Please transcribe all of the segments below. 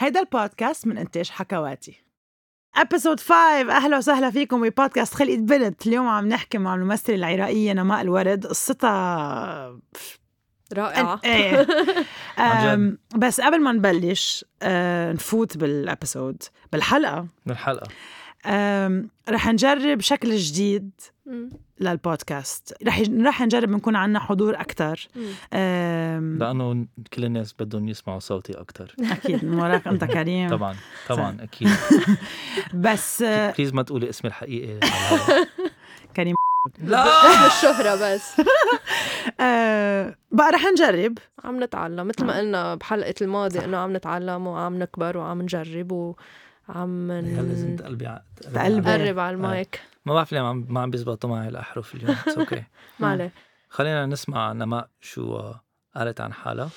هيدا البودكاست من إنتاج حكواتي. episode 5 أهلا وسهلا فيكم ببودكاست خلقة بنت. اليوم عم نحكي مع الممثلة العراقية نماء الورد قصتها رائعة. إيه. أم، بس قبل ما نبلش أه، نفوت بال episode بالحلقة. بالحلقة. أم، رح نجرب شكل جديد. للبودكاست. رح رح نجرب نكون عنا حضور. أم، لأنه كل الناس بدهم يسمعوا صوتي أكتر. أكيد من وراك أنت كريم. طبعا طبعا أكيد. بس please ما تقولي اسمي الحقيقي. كريم. لا! الشهرة بس. أه، بقى رح نجرب. عم نتعلم. مثل ما قلنا بحلقة الماضي إنه عم نتعلم وعم نكبر وعم نجرب وعم هلا لازم ن- تقلبي ع- تقلبي. على المايك. ما بعرف ليه ما عم ما عم بيزبطوا معي الأحرف اليوم. it's okay ما عليه. خلينا نسمع نماء شو آه، قالت عن حالها.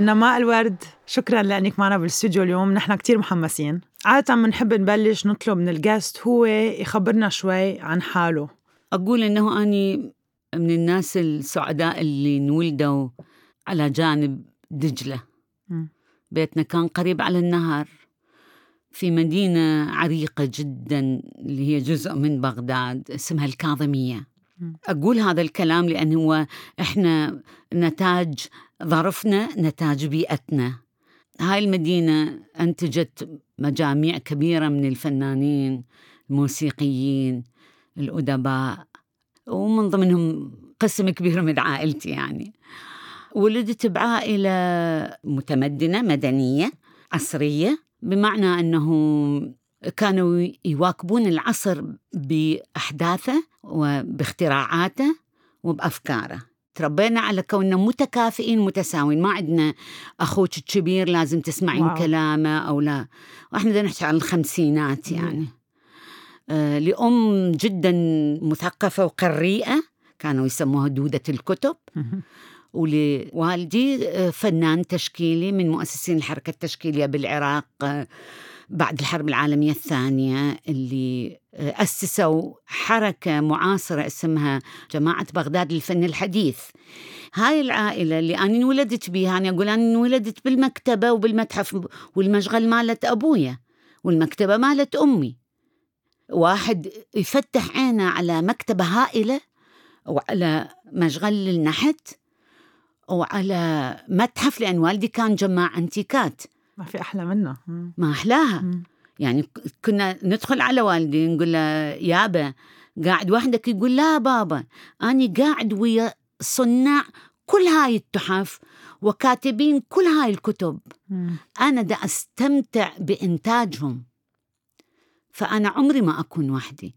نماء الورد. شكرا لأنك معنا بالاستوديو اليوم. نحن كتير محمسين. عادة بنحب نبلش نطلب من الجاست هو يخبرنا شوي عن حاله. أقول إنه أني من الناس السعداء اللي انولدوا على جانب دجلة. بيتنا كان قريب على النهر في مدينة عريقة جدا اللي هي جزء من بغداد اسمها الكاظمية. أقول هذا الكلام لأن هو إحنا نتاج ظرفنا نتاج بيئتنا هاي المدينة أنتجت مجاميع كبيرة من الفنانين الموسيقيين الأدباء ومن ضمنهم قسم كبير من عائلتي يعني. ولدت بعائلة متمدنة مدنية عصرية بمعنى أنه كانوا يواكبون العصر بأحداثه وباختراعاته وبأفكاره. تربينا على كوننا متكافئين متساويين. ما عندنا أخوك الكبير لازم تسمعين واو. كلامه أو لا. وإحنا نحكي عن الخمسينات يعني. لأم جدا مثقفة وقريئة كانوا يسموها دودة الكتب. ولوالدي آه، فنان تشكيلي من مؤسسين الحركة التشكيلية بالعراق آه، بعد الحرب العالمية الثانية اللي آه، أسسوا حركة معاصرة اسمها جماعة بغداد للفن الحديث. هاي العائلة اللي أنا انولدت بها أنا أقول أنا انولدت بالمكتبة وبالمتحف والمشغل مالت أبويا والمكتبة مالت أمي. واحد يفتح عينه على مكتبة هائلة وعلى مشغل للنحت وعلى متحف لأن والدي كان جماع أنتيكات ما في أحلى منه. ما أحلاها مم. يعني كنا ندخل على والدي نقول له يابا قاعد وحدك يقول لا بابا أنا قاعد ويا صناع كل هاي التحف وكاتبين كل هاي الكتب مم. أنا دا أستمتع بإنتاجهم فأنا عمري ما أكون وحدي.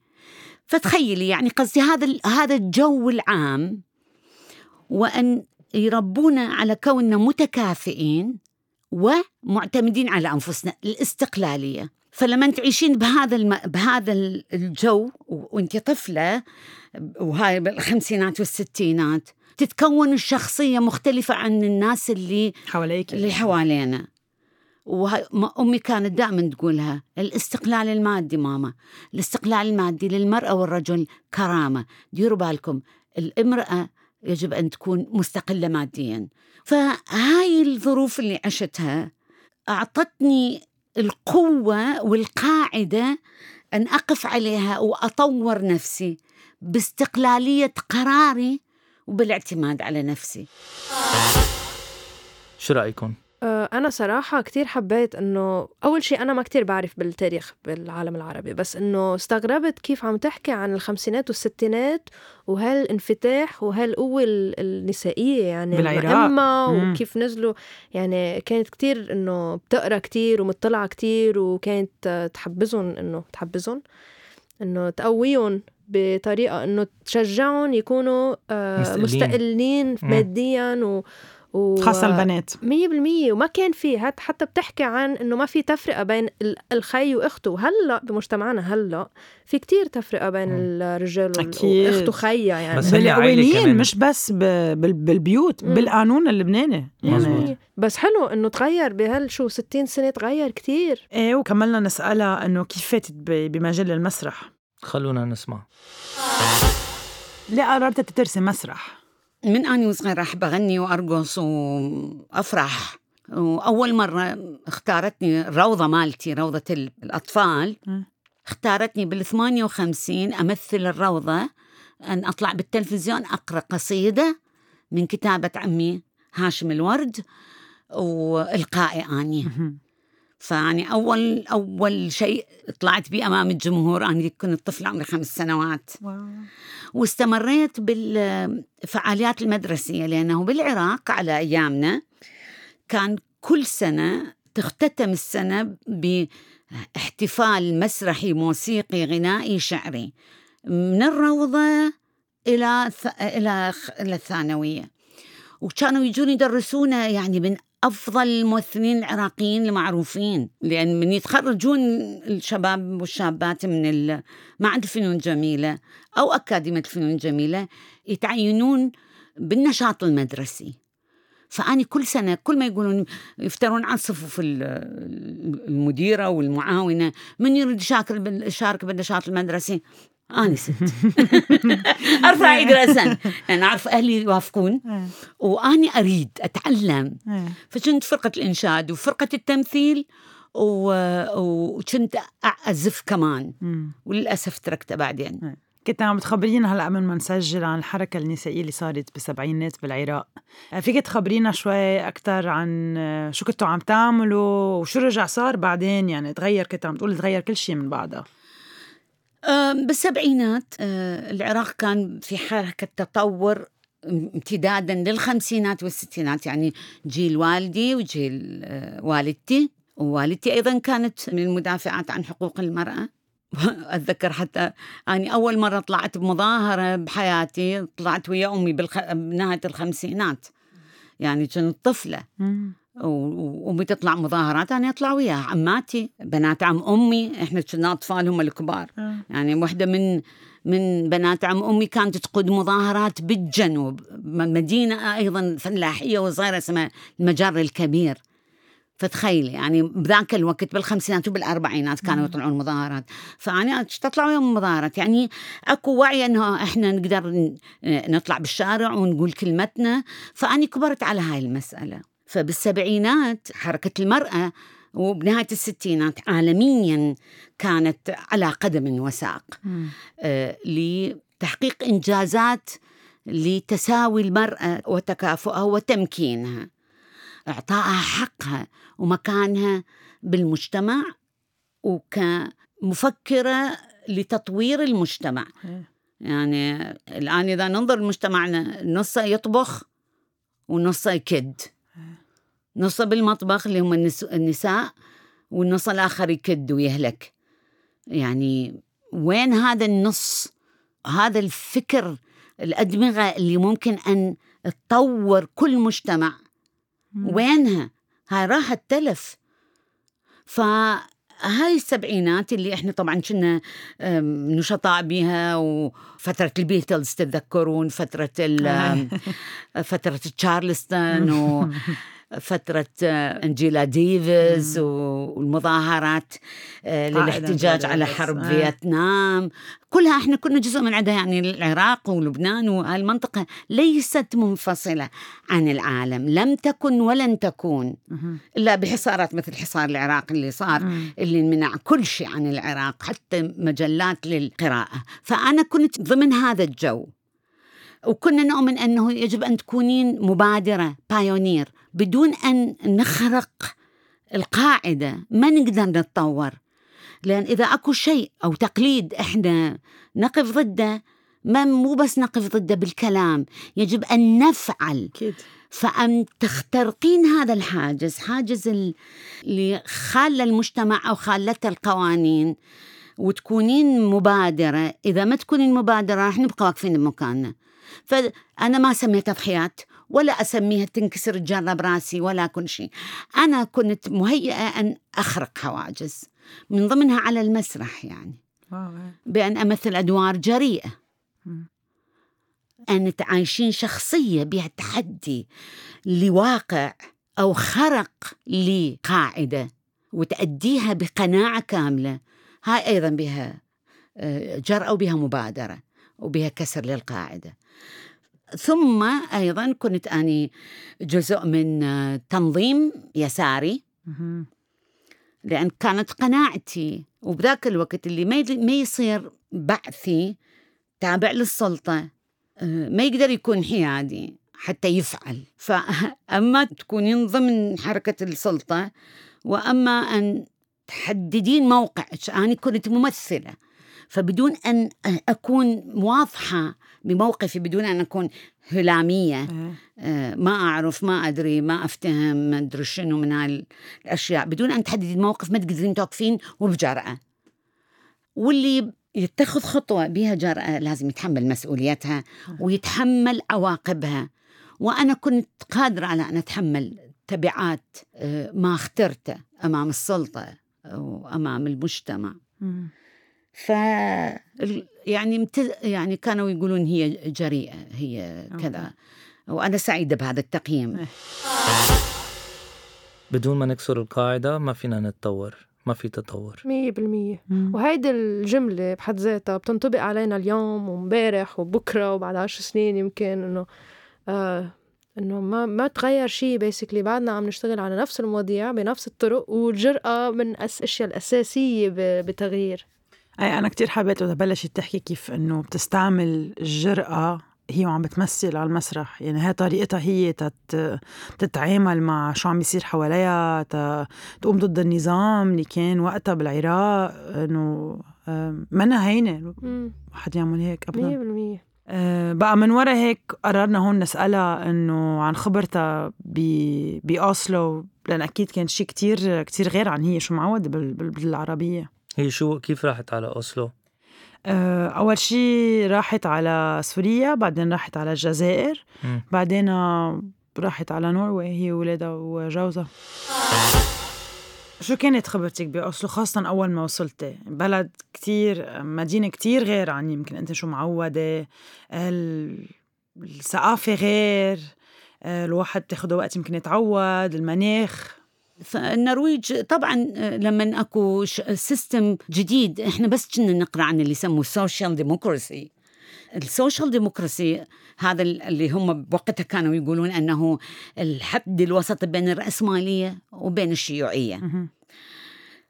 فتخيلي يعني قصدي هذا هذا الجو العام وأن يربونا على كوننا متكافئين ومعتمدين على أنفسنا الاستقلالية. فلما تعيشين بهذا الم... بهذا ال- الجو و- وأنت طفلة وهاي بالخمسينات والستينات تتكون الشخصية مختلفة عن الناس اللي حواليك. اللي حوالينا. وهاي ما- أمي كانت دائما تقولها الاستقلال المادي ماما الاستقلال المادي للمرأة والرجل كرامة. ديروا بالكم الامرأة يجب أن تكون مستقلة ماديا. فهاي الظروف اللي عشتها أعطتني القوة والقاعدة أن أقف عليها وأطور نفسي باستقلالية قراري وبالاعتماد على نفسي. شو رأيكم؟ آه، أنا صراحة كتير حبيت إنه أول شيء أنا ما كتير بعرف بالتاريخ بالعالم العربي بس إنه استغربت كيف عم تحكي عن الخمسينات والستينات وهالانفتاح وهالقوة ال- النسائية يعني بالعراق. وكيف نزلوا يعني كانت كتير إنه بتقرأ كتير ومطلعة كتير وكانت تحبزهم إنه تحبزهم إنه تقويهم بطريقة إنه تشجعهم يكونوا آه، مستقلين. مستقلين. ماديا و و- خاصة البنات مية بالمية وما كان في حتى بتحكي عن إنه ما في تفرقة بين ال- الخي وأخته هلأ بمجتمعنا هلأ في كتير تفرقة بين. الرجال أكيد. وأخته خيا يعني بس بالقوانين. مش بس ب... بال... بالبيوت مم. بالقانون اللبناني مزبوط. يعني بس حلو إنه تغير بهال شو 60 سنة تغير كتير إيه وكملنا نسألها إنه كيف فاتت ب... بمجال المسرح خلونا نسمع ليه قررت ترسم مسرح؟ من أني وصغيرة أحب أغني وأرقص وأفرح وأول مرة اختارتني الروضة مالتي روضة الأطفال. اختارتني بال 58 أمثل الروضة أن أطلع بالتلفزيون أقرأ قصيدة من كتابة عمي هاشم الورد وإلقائي أني. فيعني أول أول شيء طلعت به أمام الجمهور أنا كنت طفلة عمري خمس سنوات واو. واستمريت بالفعاليات المدرسية لأنه بالعراق على أيامنا كان كل سنة تختتم السنة باحتفال مسرحي موسيقي غنائي شعري من إلى خ- إلى الثانوية وكانوا يجون يدرسونا يعني من أفضل الممثلين العراقيين المعروفين لأن من يتخرجون الشباب والشابات من معهد الفنون الجميلة أو أكاديمية الفنون الجميلة يتعينون بالنشاط المدرسي. فأني كل سنة كل ما يقولون يفترون عن صفوف ال- المديرة والمعاونة من يريد يشارك بالنشاط المدرسي؟ أنا ست. أرفع إيدي رأسا أنا أعرف أهلي يوافقون. إيه. وأني أريد أتعلم. إيه. فكنت فرقة الإنشاد وفرقة التمثيل و- وكنت أعزف كمان. وللأسف تركته بعدين. كنت عم تخبرينا هلأ قبل ما نسجل عن الحركة النسائية اللي صارت بالسبعينات بالعراق. آه، فيك تخبرينا شوي أكثر عن آه، شو كنتوا عم تعملوا وشو رجع صار بعدين؟ يعني تغير كنت عم تقولي تغير كل شيء من بعدها. بالسبعينات أه، العراق كان في حركة تطور امتدادا للخمسينات والستينات يعني جيل والدي وجيل أه، والدتي ووالدتي أيضا كانت من المدافعات عن حقوق المرأة. أتذكر حتى أني أول مرة طلعت بمظاهرة بحياتي طلعت ويا أمي. بنهاية الخمسينات. يعني كنت طفلة. مم. و- وامي تطلع مظاهرات أنا أطلع وياها. عماتي بنات عم أمي إحنا كنا أطفال هم الكبار. آه. يعني واحدة من من بنات عم أمي كانت تقود مظاهرات بالجنوب. مدينة أيضا فلاحية وصغيره اسمها المجر الكبير. فتخيلي يعني بذاك الوقت بالخمسينات وبالأربعينات كانوا يطلعون مظاهرات. فأنا تطلع وياهم مظاهرات. يعني أكو وعي إنه إحنا نقدر نطلع بالشارع ونقول كلمتنا. فأني كبرت على هاي المسألة. فبالسبعينات حركة المرأة وبنهاية الستينات عالميا كانت على قدم وساق. آه، لتحقيق إنجازات لتساوي المرأة وتكافؤها وتمكينها اعطائها حقها ومكانها بالمجتمع وكمفكرة لتطوير المجتمع إيه. يعني الآن إذا ننظر لمجتمعنا نصه يطبخ ونصه يكد نصه بالمطبخ اللي هم النس- النساء والنص الآخر يكد ويهلك. يعني وين هذا النص؟ هذا الفكر الأدمغة اللي ممكن أن تطور كل مجتمع. وينها؟ هاي راحت تلف. فهاي السبعينات اللي إحنا طبعا كنا نشطاء بها وفترة البيتلز تتذكرون فترة أم، فترة تشارلستون وفترة آه، أنجيلا ديفيز والمظاهرات آه، للاحتجاج على. حرب آه. فيتنام كلها إحنا كنا جزء من عندها يعني العراق ولبنان وهاي المنطقة ليست منفصلة عن العالم لم تكن ولن تكون. إلا بحصارات مثل حصار العراق اللي صار. اللي منع كل شيء عن العراق حتى مجلات للقراءة فأنا كنت ضمن هذا الجو وكنا نؤمن أنه يجب أن تكونين مبادرة بايونير بدون أن نخرق القاعدة. ما نقدر نتطور. لأن إذا أكو شيء أو تقليد إحنا نقف ضده ما مو بس نقف ضده بالكلام يجب أن نفعل. أكيد. فأن تخترقين هذا الحاجز حاجز ال- اللي خال المجتمع أو خالته القوانين وتكونين مبادرة. إذا ما تكونين مبادرة راح نبقى واقفين بمكاننا. فأنا ما سميتها تضحيات. ولا أسميها تنكسر الجرة براسي ولا كل شيء. أنا كنت مهيئة أن أخرق حواجز من ضمنها على المسرح يعني. بأن أمثل أدوار جريئة. أن تعيشين شخصية بها تحدي لواقع أو خرق لقاعدة وتأديها بقناعة كاملة. هاي أيضا بها آه، جرأة وبها مبادرة وبها كسر للقاعدة. ثم أيضا كنت أني جزء من تنظيم يساري. لأن كانت قناعتي وبذاك الوقت اللي ما ما يصير بعثي تابع للسلطة آه، ما يقدر يكون حيادي حتى يفعل. فأما تكونين ضمن حركة السلطة وأما أن تحددين موقعك أنا كنت ممثلة. فبدون أن أكون واضحة بموقفي بدون أن أكون هلامية إيه. آه، ما أعرف ما أدري ما أفتهم ما أدري شنو من هاي الأشياء بدون أن تحددي الموقف ما تقدرين توقفين وبجرأة. واللي يتخذ خطوة بها جرأة لازم يتحمل مسؤوليتها ويتحمل عواقبها. وأنا كنت قادرة على أن أتحمل تبعات آه، ما اخترته أمام السلطة وأمام المجتمع. ف يعني مت... يعني كانوا يقولون هي جريئة هي كذا. وأنا سعيدة بهذا التقييم. إيه. بدون ما نكسر القاعدة ما فينا نتطور ما في تطور. مية بالمية. مم. وهيدي الجملة بحد ذاتها بتنطبق علينا اليوم ومبارح وبكرة وبعد عشر سنين يمكن إنه آه إنه ما ما تغير شيء بيسكلي بعدنا عم نشتغل على نفس المواضيع بنفس الطرق والجرأة من الأساسية ب- بتغيير. أي أنا كتير حبيت وقت بلشت تحكي كيف إنه بتستعمل الجرأة هي وعم بتمثل على المسرح. يعني هي طريقتها هي تت... تتعامل مع شو عم يصير حواليها ت... تقوم ضد النظام اللي كان وقتها بالعراق. إنه منا هينة. واحد يعمل هيك مية ابدا بالمية. آه، بقى من ورا هيك قررنا هون نسألها إنه عن خبرتها. بأوسلو لأن أكيد كان شيء كتير كتير غير عن هي شو معودة بال... بال... بالعربية. هي شو كيف راحت على أوسلو؟ آه، أول شي راحت على سوريا بعدين راحت على الجزائر مم. بعدين آه، راحت على نرويج هي وولادها وجوزها. شو كانت خبرتك بأوسلو؟ خاصة أول ما وصلتي بلد كتير مدينة كتير غير عن يمكن أنت شو معودة. ال- الثقافة غير. آه، الواحد بتاخده وقت يمكن يتعود المناخ. فالنرويج طبعا آه، لما أكو system جديد. إحنا بس كنا نقرأ عن اللي يسموه ال social democracy ال social democracy هذا ال- اللي هم بوقتها كانوا يقولون إنه الحد الوسط بين الرأسمالية وبين الشيوعية. مهم.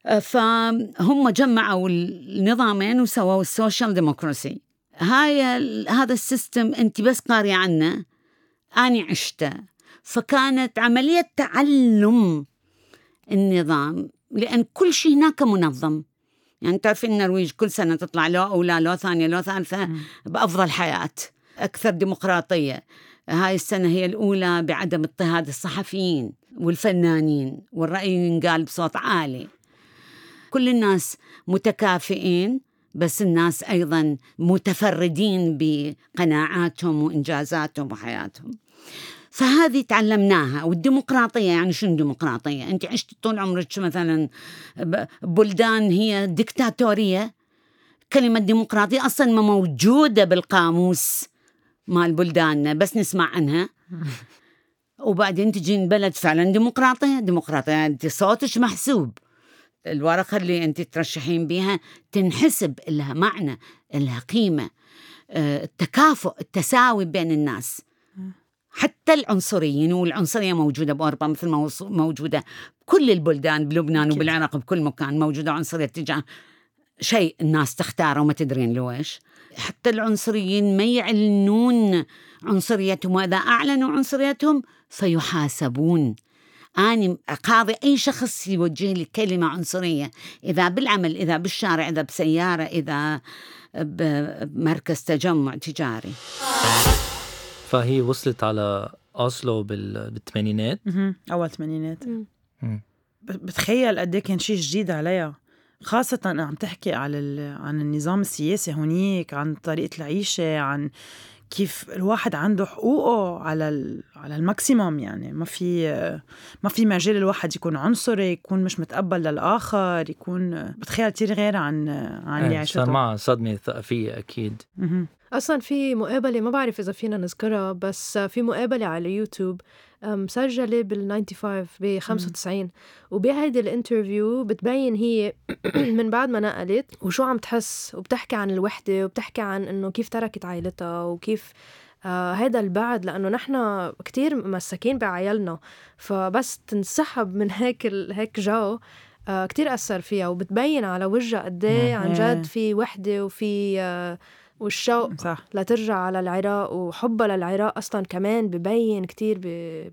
آه، فهم جمعوا النظامين وسووا ال social democracy هاي هذا السيستم انت بس قارية عنه. اني عشته. فكانت عملية تعلم النظام لأن كل شيء هناك منظم. يعني تعرفين النرويج كل سنة تطلع له أولى له ثانية له ثالثة بأفضل حياة أكثر ديمقراطية. هاي السنة هي الأولى بعدم اضطهاد الصحفيين والفنانين والرأي ينقال بصوت عالي. كل الناس متكافئين بس الناس أيضا متفردين بقناعاتهم وإنجازاتهم وحياتهم. فهذه تعلمناها. والديمقراطية يعني شنو ديمقراطية؟ أنت عشت طول عمرك مثلا بلدان هي ديكتاتورية كلمة ديمقراطية أصلا ما موجودة بالقاموس مال بلداننا بس نسمع عنها. وبعدين تجين بلد فعلا ديمقراطية. ديمقراطية أنت صوتك محسوب. الورقة اللي أنت ترشحين بها تنحسب لها معنى لها قيمة. آه، التكافؤ التساوي بين الناس. حتى العنصريين والعنصرية موجودة بأوروبا مثل ما موجودة بكل البلدان بلبنان أكيد. وبالعراق بكل مكان موجودة عنصرية تجاه شيء الناس تختاره وما تدرين لويش حتى العنصريين ما يعلنون عنصريتهم وإذا أعلنوا عنصريتهم فيحاسبون أنا أقاضي أي شخص يوجه لي كلمة عنصرية إذا بالعمل إذا بالشارع إذا بسيارة إذا بمركز تجمع تجاري. فهي وصلت على أوسلو بال... بالثمانينات. أول ثمانينات. بتخيل قد إيه كان شيء جديد عليها. خاصة عم تحكي على ال... عن النظام السياسي هونيك عن طريقة العيشة عن كيف الواحد عنده حقوقه على ال... على ال maximum يعني. ما في ما في مجال الواحد يكون عنصري يكون مش متقبل للآخر يكون بتخيل كثير غير عن عن اللي إيه، عشته صار معها صدمة ثقافية أكيد. مهم. أصلا في مقابلة ما بعرف إذا فينا نذكرها بس في مقابلة على اليوتيوب مسجله بال 95 ب 95 وبهيدي ال interview بتبين هي من بعد ما نقلت وشو عم تحس وبتحكي عن الوحدة وبتحكي عن إنه كيف تركت عائلتها وكيف آه هذا البعد لأنه نحن كتير ممسكين بعيالنا. فبس تنسحب من هيك هيك جو آه كتير أثر فيها وبتبين على وجهها قد إيه عن إيه. جد في وحدة وفي آه والشوق صح. لترجع على العراق وحبها للعراق أصلا كمان ببين كتير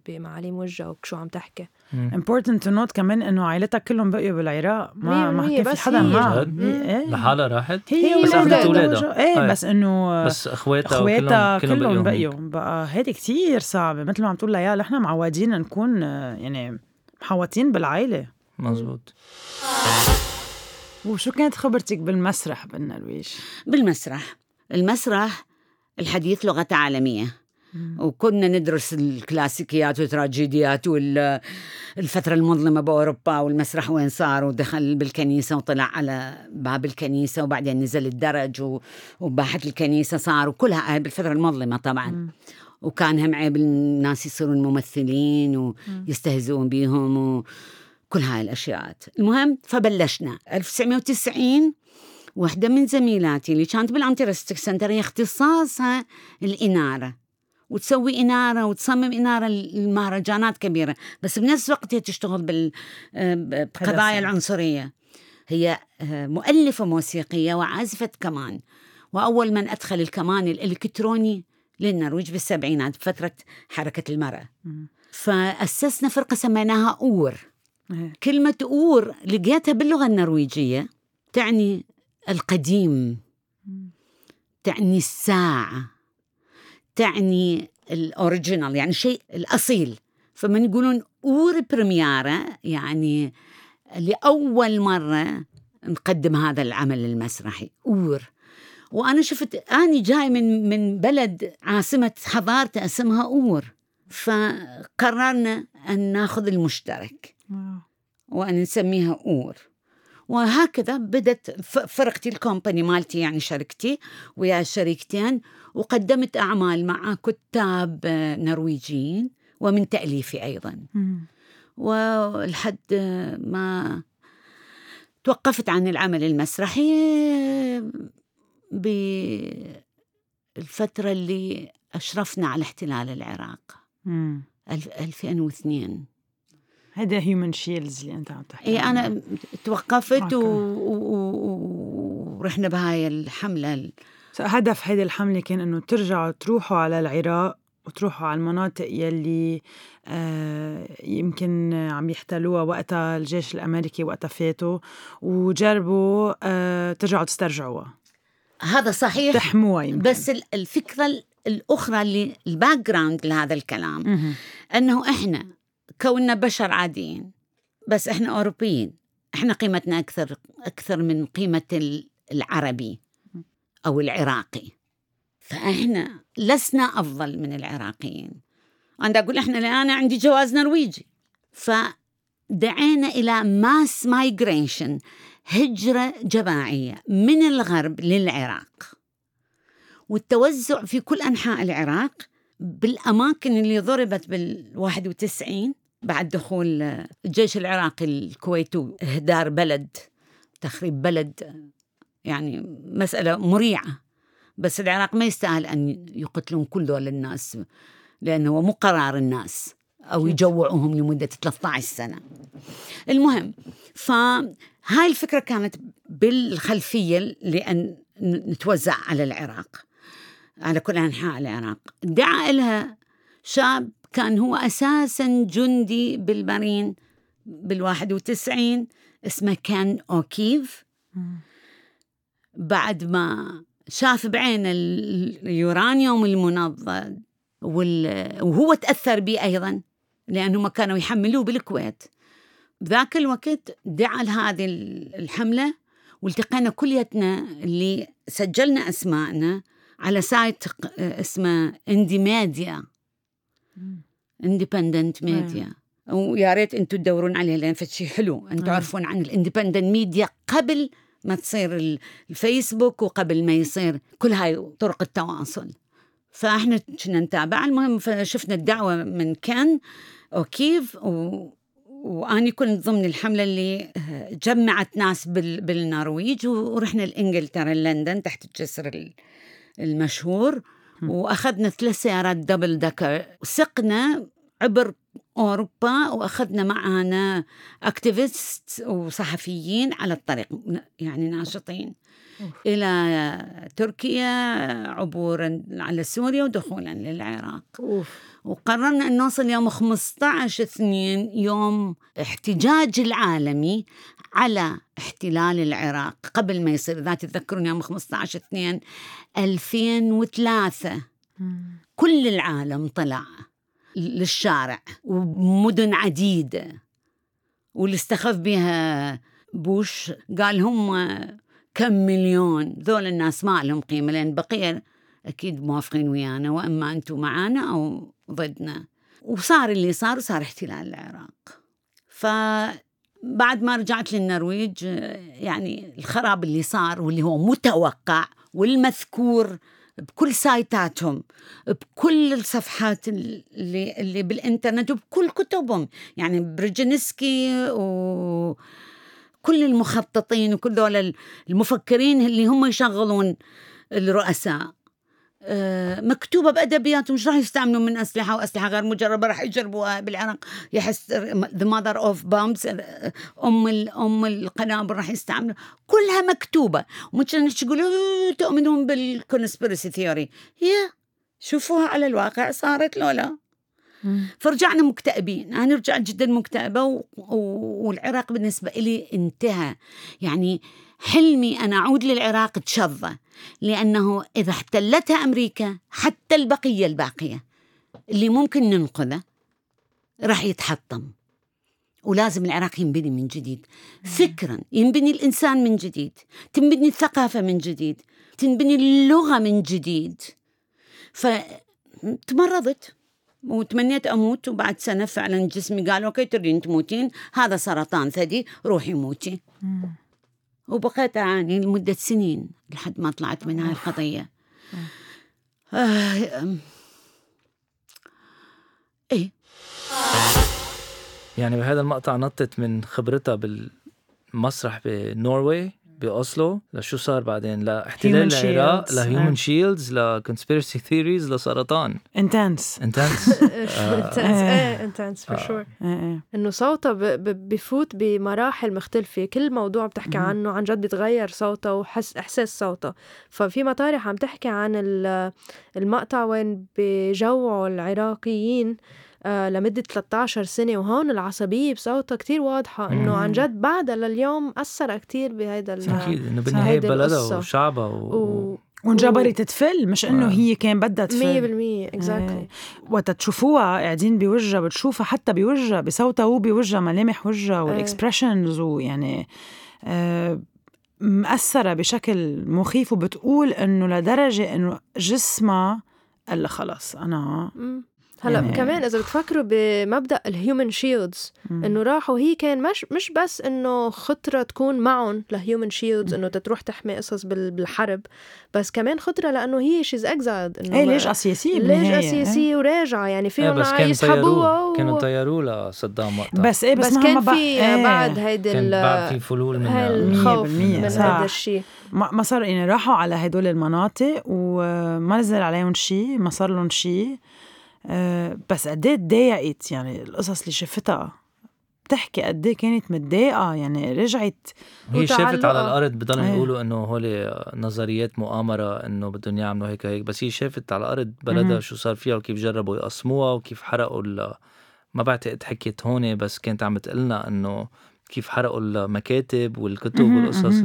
بمعاليم وجهها وشو عم تحكي. important to note كمان إنه عائلتها كلهم بقيوا بالعراق. ما ما كان في حدا؟ هي- إيه. لحالها راحت؟ هي بس وولادها أخذت ولادها. وجو- إيه إيه. بس إنه بس أخواتها أخواتها كلهم كلهم بقيوا. بقى هيدي كتير صعبة. مثل ما عم تقول ليال نحن معودين نكون يعني محوطين بالعائله مزبوط. وشو كانت خبرتك بالمسرح بالنرويج؟ بالمسرح. المسرح الحديث لغة عالمية. وكنا ندرس الكلاسيكيات والتراجيديات والفترة المظلمة بأوروبا والمسرح وين صار ودخل بالكنيسة وطلع على باب الكنيسة وبعدين نزل الدرج وباحة الكنيسة صار وكلها هاي بالفترة المظلمة طبعا. وكان هم عيب الناس يصيرون ممثلين ويستهزئون بيهم وكل هاي الأشياء المهم فبلشنا. 1990 واحدة من زميلاتي اللي كانت بال artistic center هي اختصاصها الإنارة وتسوي إنارة وتصمم إنارة المهرجانات كبيرة بس بنفس الوقت هي تشتغل بال آه،. العنصرية هي آه، مؤلفة موسيقية وعازفة كمان وأول من أدخل الكمان الإلكتروني للنرويج بالسبعينات بفترة حركة المرأة مم. فأسسنا فرقة سميناها أور إيه. كلمة أور لقيتها باللغة النرويجية تعني القديم تعني الساعة تعني ال original يعني شيء الأصيل. فمن يقولون أور بريميارة يعني لأول مرة نقدم هذا العمل المسرحي. أور. وأنا شفت أنا جاي من من بلد عاصمة حضارته اسمها أور. فقررنا أن ناخذ المشترك. وأن نسميها أور. وهكذا بدت فرقتي ال company مالتي يعني شركتي ويا شريكتين وقدمت أعمال مع كتاب آه، نرويجيين ومن تأليفي أيضا. ولحد آه، ما توقفت عن العمل المسرحي بالفترة اللي أشرفنا على احتلال العراق مم. ألف- 2002 هيدا هيومن شيلز اللي أنت عم تحكي إي. أنا توقفت و... و... ورحنا بهاي الحملة هدف هيدي الحملة كان إنه ترجعوا تروحوا على العراق وتروحوا على المناطق يلي آه يمكن عم يحتلوها وقتها الجيش الأمريكي وقتها فاتوا وجربوا آه ترجعوا تسترجعوها. هذا صحيح. تحموها يمكن. بس ال- الفكرة ال- الأخرى اللي ال background لهذا الكلام. إنه إحنا كوننا بشر عاديين بس إحنا أوروبيين. إحنا قيمتنا أكثر أكثر من قيمة ال- العربي أو العراقي. فإحنا لسنا أفضل من العراقيين. أنا أقول إحنا الآن عندي جواز نرويجي. فدعينا إلى mass migration هجرة جماعية من الغرب للعراق. والتوزيع في كل أنحاء العراق بالأماكن اللي ضربت بال 91 بعد دخول الجيش العراقي الكويت وإهدار بلد تخريب بلد يعني مسألة مريعة. بس العراق ما يستاهل أن يقتلون كل دول الناس لأنه هو مو قرار الناس أو يجوعوهم لمدة 13 سنة. المهم فهاي الفكرة كانت بالخلفية لأن نتوزع على العراق على كل أنحاء العراق. دعا لها شاب كان هو أساسا جندي بالمارين بالواحد وتسعين اسمه Ken O'Keefe بعد ما شاف بعينه اليورانيوم المنضب. وهو تأثر به أيضا لانهم كانوا يحملوه بالكويت بذاك الوقت دعا لهذه الحملة والتقينا كليتنا اللي سجلنا اسمائنا على site ق- اسمه Indymedia independent media ويا ريت أنتم تدورون عليه لأن فشي حلو. أنتم آه. تعرفون عن ال independent media قبل ما تصير ال- الفيسبوك وقبل ما يصير كل هاي طرق التواصل. فاحنا كنا نتابع. المهم فشفنا الدعوة من Ken O'Keefe و وأني كنت ضمن الحملة اللي جمعت ناس بال... بالنرويج ورحنا لإنجلترا لندن تحت الجسر ال- المشهور. وأخذنا ثلاث سيارات double decker. سقنا عبر أوروبا وأخذنا معنا activists وصحفيين على الطريق يعني ناشطين. إلى تركيا عبورا على سوريا ودخولا للعراق. أوف. وقررنا أن نوصل يوم 15 اثنين يوم احتجاج العالمي على احتلال العراق قبل ما يصير. إذا تتذكرون يوم 15 اثنين 2003 كل العالم طلع للشارع ومدن عديدة. واللي استخف بها بوش قال هم كم مليون. ذول الناس ما لهم قيمة لأن بقية أكيد موافقين ويانا وإما أنتم معانا أو ضدنا. وصار اللي صار وصار احتلال العراق. فبعد ما رجعت للنرويج يعني الخراب اللي صار واللي هو متوقع والمذكور بكل سايتاتهم بكل الصفحات اللي اللي بالإنترنت وبكل كتبهم. يعني برجنسكي و كل المخططين وكل دول المفكرين اللي هم يشغلون الرؤساء. آه، مكتوبة بأدبياتهم مش راح يستعملوا من أسلحة وأسلحة غير مجربة راح يجربوها بالعراق. يحس the mother of bombs آه، أم ال- أم القنابل راح يستعملوا. كلها مكتوبة. ومش تقولوا "أوه، تؤمنون بال conspiracy theory هي شوفوها على الواقع صارت لولا فرجعنا مكتئبين. أنا رجعت جدا. و... والعراق بالنسبة لي انتهى. يعني حلمي أن أعود للعراق تشظى لأنه إذا احتلتها أمريكا حتى البقية الباقية اللي ممكن ننقذه راح يتحطم. ولازم العراق ينبني من جديد. فكرا ينبني الإنسان من جديد تنبني الثقافة من جديد تنبني اللغة من جديد. فتمرضت وتمنيت أموت وبعد سنة فعلا جسمي قال أوكي تريدين تموتين هذا سرطان ثدي روحي موتي. وبقيت أعاني لمدة سنين لحد ما طلعت من هاي القضية. آه. إيه. يعني بهذا المقطع نطت من خبرتها بالمسرح بنوروي. بأوسلو لشو صار بعدين؟ لاحتلال العراق. ل human. shields ل conspiracy theories لسرطان intense intense intense إيه for sure إيه إنه ب- بفوت بمراحل مختلفة. كل موضوع بتحكي. عنه عن جد بيتغير صوتها وحس إحساس صوتها ففي مطارح عم تحكي عن ال- المقطع وين بجوعوا العراقيين. لمدة 13 سنة وهون العصبية بصوتها كتير واضحة إنه مم. عن جد بعدها لليوم أثر كتير بهيدا ال- أكيد إنه صح. بالنهاية هيدي بلدها. وشعبها و... و وانجبرت تفل مش إنه آه. هي كان بدها تفل 100% exactly. وقت تشوفوها قاعدين بوجهها بتشوفها حتى بوجهها بصوتها وبوجهها ملامح وجهها وال expressions ويعني آه مأثرة بشكل مخيف وبتقول إنه لدرجة إنه جسمها قال لها خلص أنا مم. هلا يعني- كمان إذا بتفكروا بمبدأ ال human shields. إنه راحوا هي كان مش مش بس إنه خطرة تكون معهم ل human shields إنه تروح تحمي قصص بال- بالحرب بس كمان خطرة لأنه هي she's exiled إنه إيه ليش سياسية ليش بالنهاية سياسيه وراجعة؟ يعني إيه فيهم بس كانوا يسحبوها طيروه و... كانوا طيروه لصدام وقتها. بس إيه بس, بس كان في إيه. بعد هيدي كان ال- بعد في فلول من الخوف من. هذا الشيء. ما ما صار يعني راحوا على هدول المناطق وما نزل عليهم شيء ما صار لهم شيء. أه بس قد إيه تضايقت يعني القصص اللي شفتها بتحكي قد إيه كانت متضايقة يعني رجعت هي شافت على. الأرض بضلوا إيه. يقولوا إنه هول نظريات مؤامرة إنه بدهم يعملوا هيك هيك بس هي شافت على الأرض بلدها. شو صار فيها وكيف جربوا يقسموها وكيف حرقوا ال- ما بعتقد حكيت هون بس كانت عم تقلنا إنه كيف حرقوا المكاتب والكتب والقصص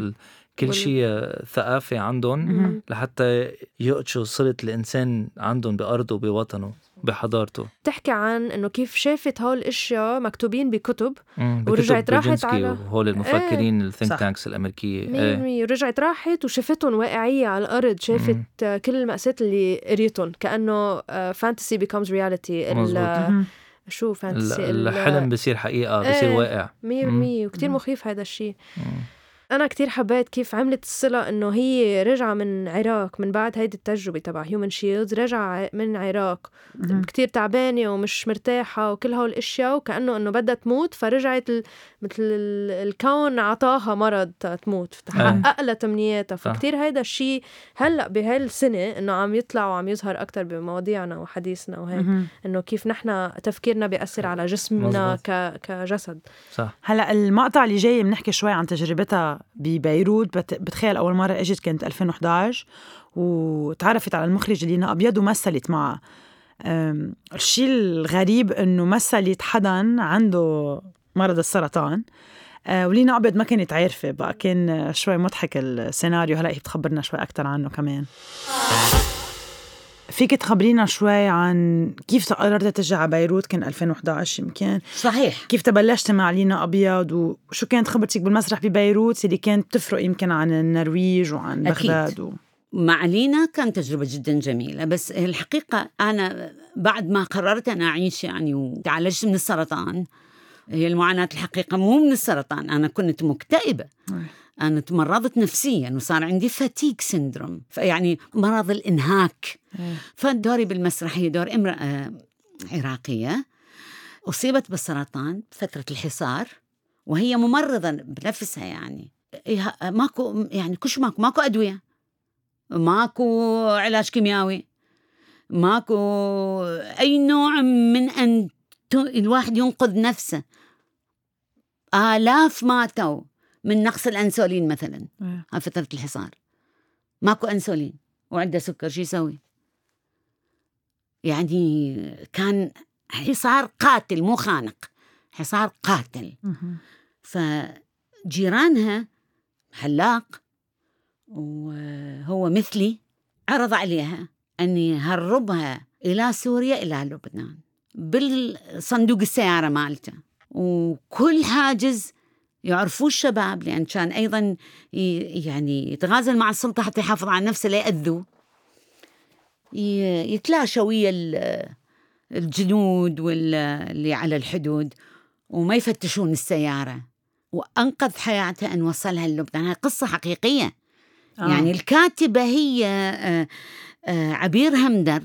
كل شيء ثقافي عندهم. لحتى يقتشوا صلة الإنسان عندهم بأرضه وبوطنه بحضارته بتحكي عن إنه كيف شافت هول الاشياء مكتوبين بكتب مم، ورجعت راحت على- وهول المفكرين الثينك صح. تانكس الأمريكية مية إيه ورجعت راحت وشافتهم واقعية على الأرض شافت آه، كل المأساة اللي قريتهم كأنه fantasy becomes reality مظبوط. ال- مهم. شو fantasy الحلم بصير حقيقة بصير إيه. واقع مية مم. بالمية وكتير مم. مخيف هذا الشيء مم. أنا كتير حبيت كيف عملت الصلة إنه هي رجعة من عراق من بعد هيدي التجربة تبع human shields رجع من عراق. كتير تعبانة ومش مرتاحة وكل هول الأشياء وكأنه إنه بدها تموت فرجعت ال... مثل ال- الكون عطاها مرض تموت حقق لها تمنياتها. فكتير هيدا الشيء هلأ بهالسنة إنه عم يطلع وعم يظهر أكتر بمواضيعنا وحديثنا وهيك. إنه كيف نحن تفكيرنا بيأثر على جسمنا مزبوط. ك... كجسد صح هلأ المقطع اللي جاي بنحكي شوي عن تجربتها ببيروت. بت... بتخيل أول مرة إجت كانت 2011 وتعرفت على المخرجه لينا أبيض ومثلت معها الشيء الغريب إنه مثلت حدا عنده مرض السرطان. أه، ولينا أبيض ما كانت عارفة بقى كان شوي مضحك السيناريو هلا هي بتخبرنا شوي أكثر عنه كمان. فيك تخبرينا شوي عن كيف قررت ترجع على بيروت؟ كان 2011 يمكن. صحيح. كيف تبلشتي مع لينا أبيض؟ وشو كانت خبرتك بالمسرح ببيروت اللي كانت تفرق يمكن عن النرويج وعن أكيد. بغداد و... مع لينا كانت تجربة جدا جميلة بس الحقيقة أنا بعد ما قررت أن أعيش يعني وتعالجت من السرطان. هي المعاناة الحقيقة مو من السرطان أنا كنت مكتئبة. أنا تمرضت نفسيا وصار عندي فاتيك سندروم يعني مرض الإنهاك. فدوري بالمسرح هي دور امرأة عراقية. أصيبت بالسرطان فترة الحصار وهي ممرضة بنفسها يعني. ماكو يعني كش ماكو ماكو أدوية. ماكو علاج كيميائي. ماكو أي نوع من أن الواحد ينقذ نفسه. آلاف ماتوا من نقص الأنسولين مثلا. إيه. فترة الحصار. ماكو أنسولين. وعنده سكر شو يسوي؟ يعني كان حصار قاتل مو خانق حصار قاتل. فجيرانها حلاق وهو مثلي عرض عليها أن يهربها إلى سوريا إلى لبنان بالصندوق السيارة مالته. وكل حاجز يعرفوه الشباب لأن كان أيضا يعني يتغازل مع السلطة حتى يحافظ على نفسه لا يأذوه. يتلاشى ويا ال- الجنود واللي على الحدود وما يفتشون السيارة. وأنقذ حياتها أن وصلها للبنان هاي قصة حقيقية. آه. يعني الكاتبة هي آه، آه، عبير همدر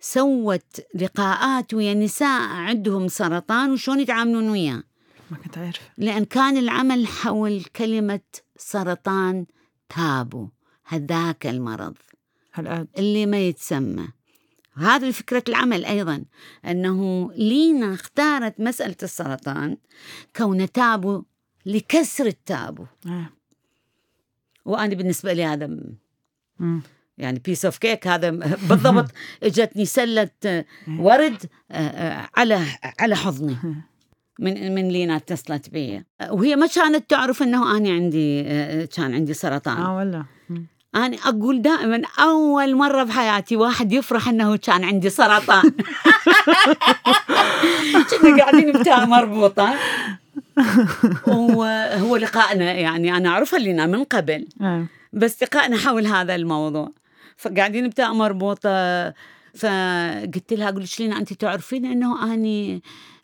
سوت لقاءات ويا نساء عندهم سرطان وشون يتعاملون وياه. ما كنت عارفه لأن كان العمل حول كلمة سرطان تابو هذاك المرض. هالقد. اللي ما يتسمى. هذا فكرة العمل أيضا أنه لينا اختارت مسألة السرطان كون تابو لكسر التابو. إيه. وأنا بالنسبة لي هذا م-. يعني piece of cake هذا بالضبط إجتني سلة آه، ورد آه، آه، على على حضني من من لينا اتصلت بي. وهي ما كانت تعرف إنه أنا عندي آه، كان عندي سرطان. آه ولا مم. أنا أقول دائما أول مرة بحياتي واحد يفرح إنه كان عندي سرطان. كنا قاعدين بتاع مربوطة. وهو لقائنا يعني أنا اعرفها لينا من قبل. إيه. بس لقائنا حول هذا الموضوع. فقاعدين بتاع مربوطة. فقلت لها أقول لك لينا أنت تعرفين أنه أني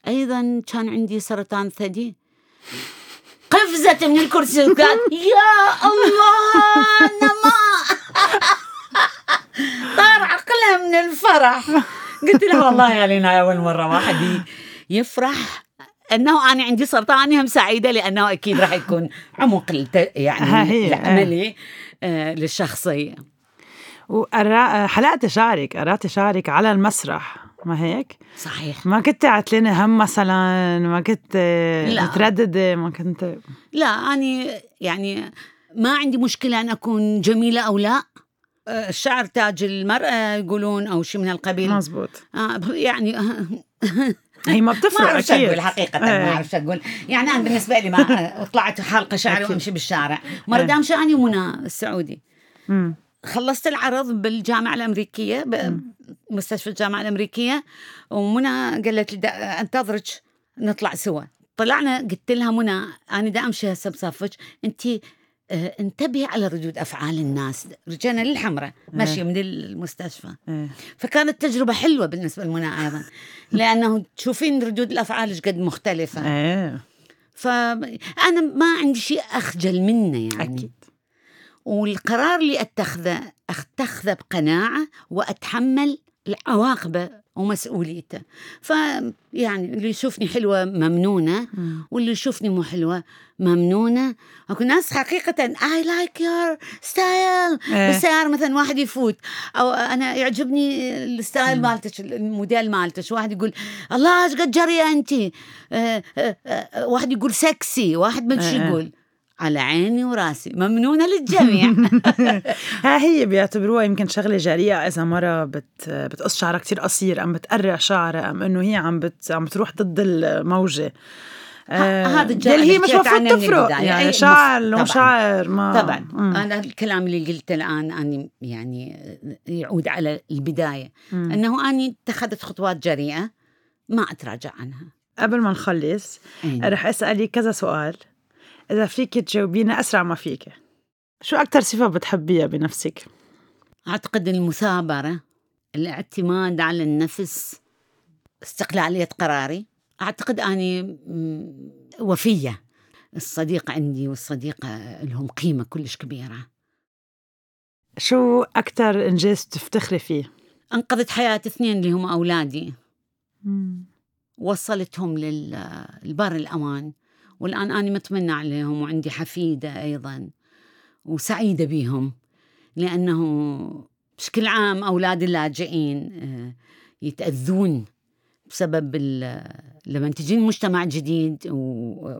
أيضا كان عندي سرطان ثدي؟ قفزت من الكرسي وقالت يا الله أنا ما طار عقلها من الفرح. قلت لها والله يا لينا أول مرة واحد يفرح. أنه أنا عندي سرطان هم سعيدة لأنه أكيد راح يكون عمق يعني هي، العملي آه للشخصيه وقرا حلقت شعرك قرأت شعرك على المسرح. ما هيك؟ صحيح. ما كنت عتلانة هم مثلا؟ ما كنت لا. مترددة؟ ما كنت لا أنا يعني ما عندي مشكلة أن أكون جميلة أو لا. آه، الشعر تاج المرأة يقولون أو شيء من هالقبيل. مزبوط. آه، يعني هي ما ما بتفرق أعرف شو أكيد. أقول حقيقة ما إيه. أعرف شو أقول. يعني أنا بالنسبة لي ما طلعت حلقة شعري. وأمشي بالشارع. مرة دام شأني ومنى السعودي. خلصت العرض بالجامعة الأمريكية ب... مستشفى الجامعة الأمريكية ومنى قالت لي أنتظرك نطلع سوا. طلعنا قلت لها منى أنا دا أمشي هسه بصفك أنت آه، انتبهي على ردود أفعال الناس رجعنا للحمرة ماشية من المستشفى. إيه. فكانت تجربة حلوة بالنسبة لمنى أيضا لأنه تشوفين ردود الأفعال إيش قد مختلفة. إيه. فأنا ما عندي شيء أخجل منه يعني. أكيد. والقرار اللي أتخذه أتخذه بقناعة وأتحمل عواقبه ومسؤوليته. فيعني اللي يشوفني حلوة ممنونة مم. واللي يشوفني مو حلوة ممنونة. أكو ناس حقيقة I like your style إيه. بالسيارة مثلا واحد يفوت. أو أنا يعجبني ال style مالتك الموديل مالتك. واحد يقول الله إيش قد جريئه انت؟ آه، آه، آه، واحد يقول سكسي. واحد ما شو إيه. يقول؟ على عيني وراسي ممنونة للجميع ها هي بيعتبروها يمكن شغلة جريئه إذا مرة بت بتقص شعرها كتير قصير أم بتقرع شعرها أم إنه هي عم بت عم بتروح ضد الموجة آه، هذا الجو اللي هي مش مفروض تفرق. يعني شعر لون. شعر ما طبعا مم. أنا الكلام اللي قلته الآن أني يعني يعود على البداية مم. إنه أني اتخذت خطوات جريئة ما أتراجع عنها قبل ما نخلص أي. رح أسألك كذا سؤال إذا فيك تجاوبينا أسرع ما فيك. شو أكثر صفة بتحبيها بنفسك؟ أعتقد المثابرة الاعتماد على النفس استقلالية قراري. أعتقد أني م- وفية. الصديقه عندي والصديقة لهم قيمة كلش كبيرة. شو أكثر إنجاز تفتخري فيه؟ أنقذت حياة اثنين اللي هم أولادي. وصلتهم للبر الأمان. والآن أنا مطمنة عليهم وعندي حفيدة أيضا وسعيدة بيهم لأنه بشكل عام أولاد اللاجئين آه، يتأذون بسبب لما تجي مجتمع جديد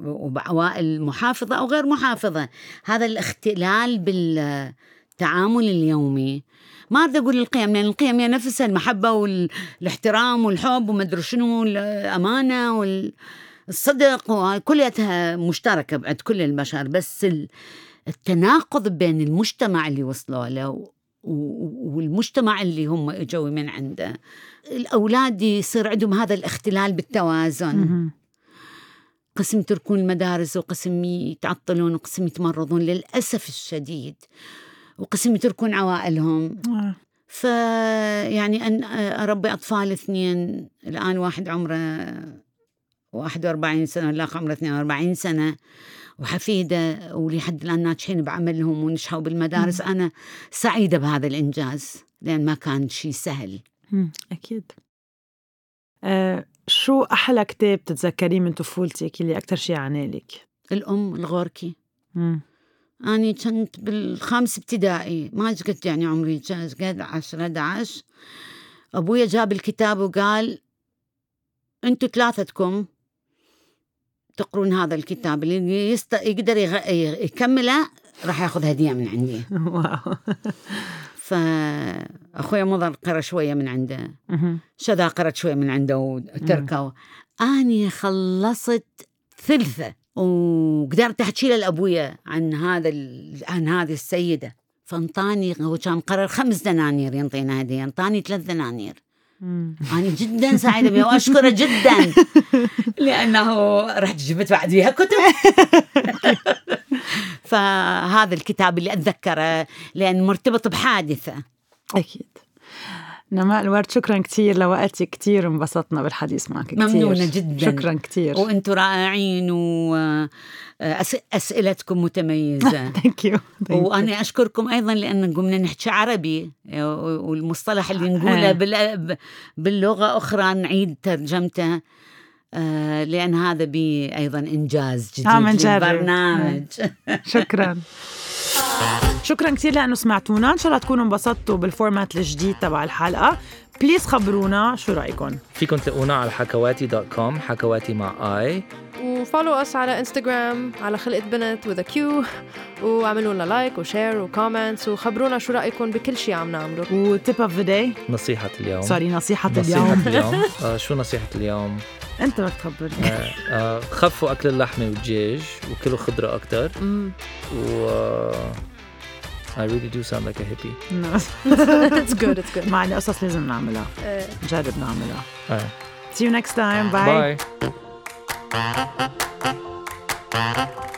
وبعوائل محافظة أو غير محافظة. هذا الاختلال بالتعامل اليومي. ما أريد أقول القيم لأن القيم هي نفسها المحبة والاحترام والحب ومدري شنو الأمانة والصدق وكليتها مشتركة بعد كل البشر بس ال- التناقض بين المجتمع اللي وصلوا له والمجتمع اللي هم اجوا من عنده الأولاد يصير عندهم هذا الاختلال بالتوازن. قسم يتركون المدارس وقسم يتعطلون وقسم يتمرضون للأسف الشديد وقسم يتركون عوائلهم آه. فيعني أن أربي أطفال اثنين الآن واحد عمره 41 سنة والآخر عمره 42 سنة. وحفيدة ولحد الآن ناجحين بعملهم ونجحوا بالمدارس. أنا سعيدة بهذا الإنجاز لأن ما كان شيء سهل. مم. أكيد. آه شو أحلى كتاب تتذكريه من طفولتك اللي أكثر شيء عنالك الأم الغوركي. مم. أنا كنت بالخامس ابتدائي ما قد يعني عمري قد 10 11 أبويا جاب الكتاب وقال أنتوا ثلاثتكم تقرون هذا الكتاب اللي يست... يقدر يغ... يكمله راح ياخذ هدية من عندي. واو. فأخويا مضر قرأ شوية من عنده. شذا قرأت شوية من عنده وتركه. أني خلصت ثلثة. وقدرت أحكي لأبويا عن هذا ال... عن هذه السيدة. فأنطاني هو كان مقرر خمس دنانير ينطينا هدية أنطاني ثلاث دنانير. أنا جدا سعيدة بها وأشكره جدا. لأنه رحت جبت بعديها كتب. فهذا الكتاب اللي أتذكره لأن مرتبط بحادثة. أكيد. نماء الورد شكرا كثير لوقتك. كثير انبسطنا بالحديث معك كثير ممنونة جداً. شكرا كثير وأنتم رائعين وأسئلتكم متميزة. ثانك يو وأنا أشكركم أيضا لأن قمنا نحكي عربي والمصطلح اللي نقوله آه. بال- باللغة أخرى نعيد ترجمته آه، لأن هذا بي أيضا إنجاز جديد. للبرنامج شكرا. شكرا كثير لأنه سمعتونا. إن شاء الله تكونوا انبسطتوا بال format الجديد تبع الحلقة. please خبرونا شو رايكم فيكم تلاقونا على حكواتي dot com حكواتي مع اي و follow us على انستغرام على خلقة بنت و thank you واعملوا لنا like و share و comments وخبرونا شو رايكم بكل شيء عم نعمله. و tip of the day نصيحة اليوم. سوري نصيحة نصيحة اليوم. اليوم. آه شو نصيحة اليوم؟ انت بدك تخبرني آه آه خفوا أكل اللحمة والدجاج وكلوا خضرة أكتر. مم. و I really do sound like a hippie. No, it's good. It's good. Mine östra slisen namiddag. Uh. Jaded namiddag. See you next time. Bye. Bye.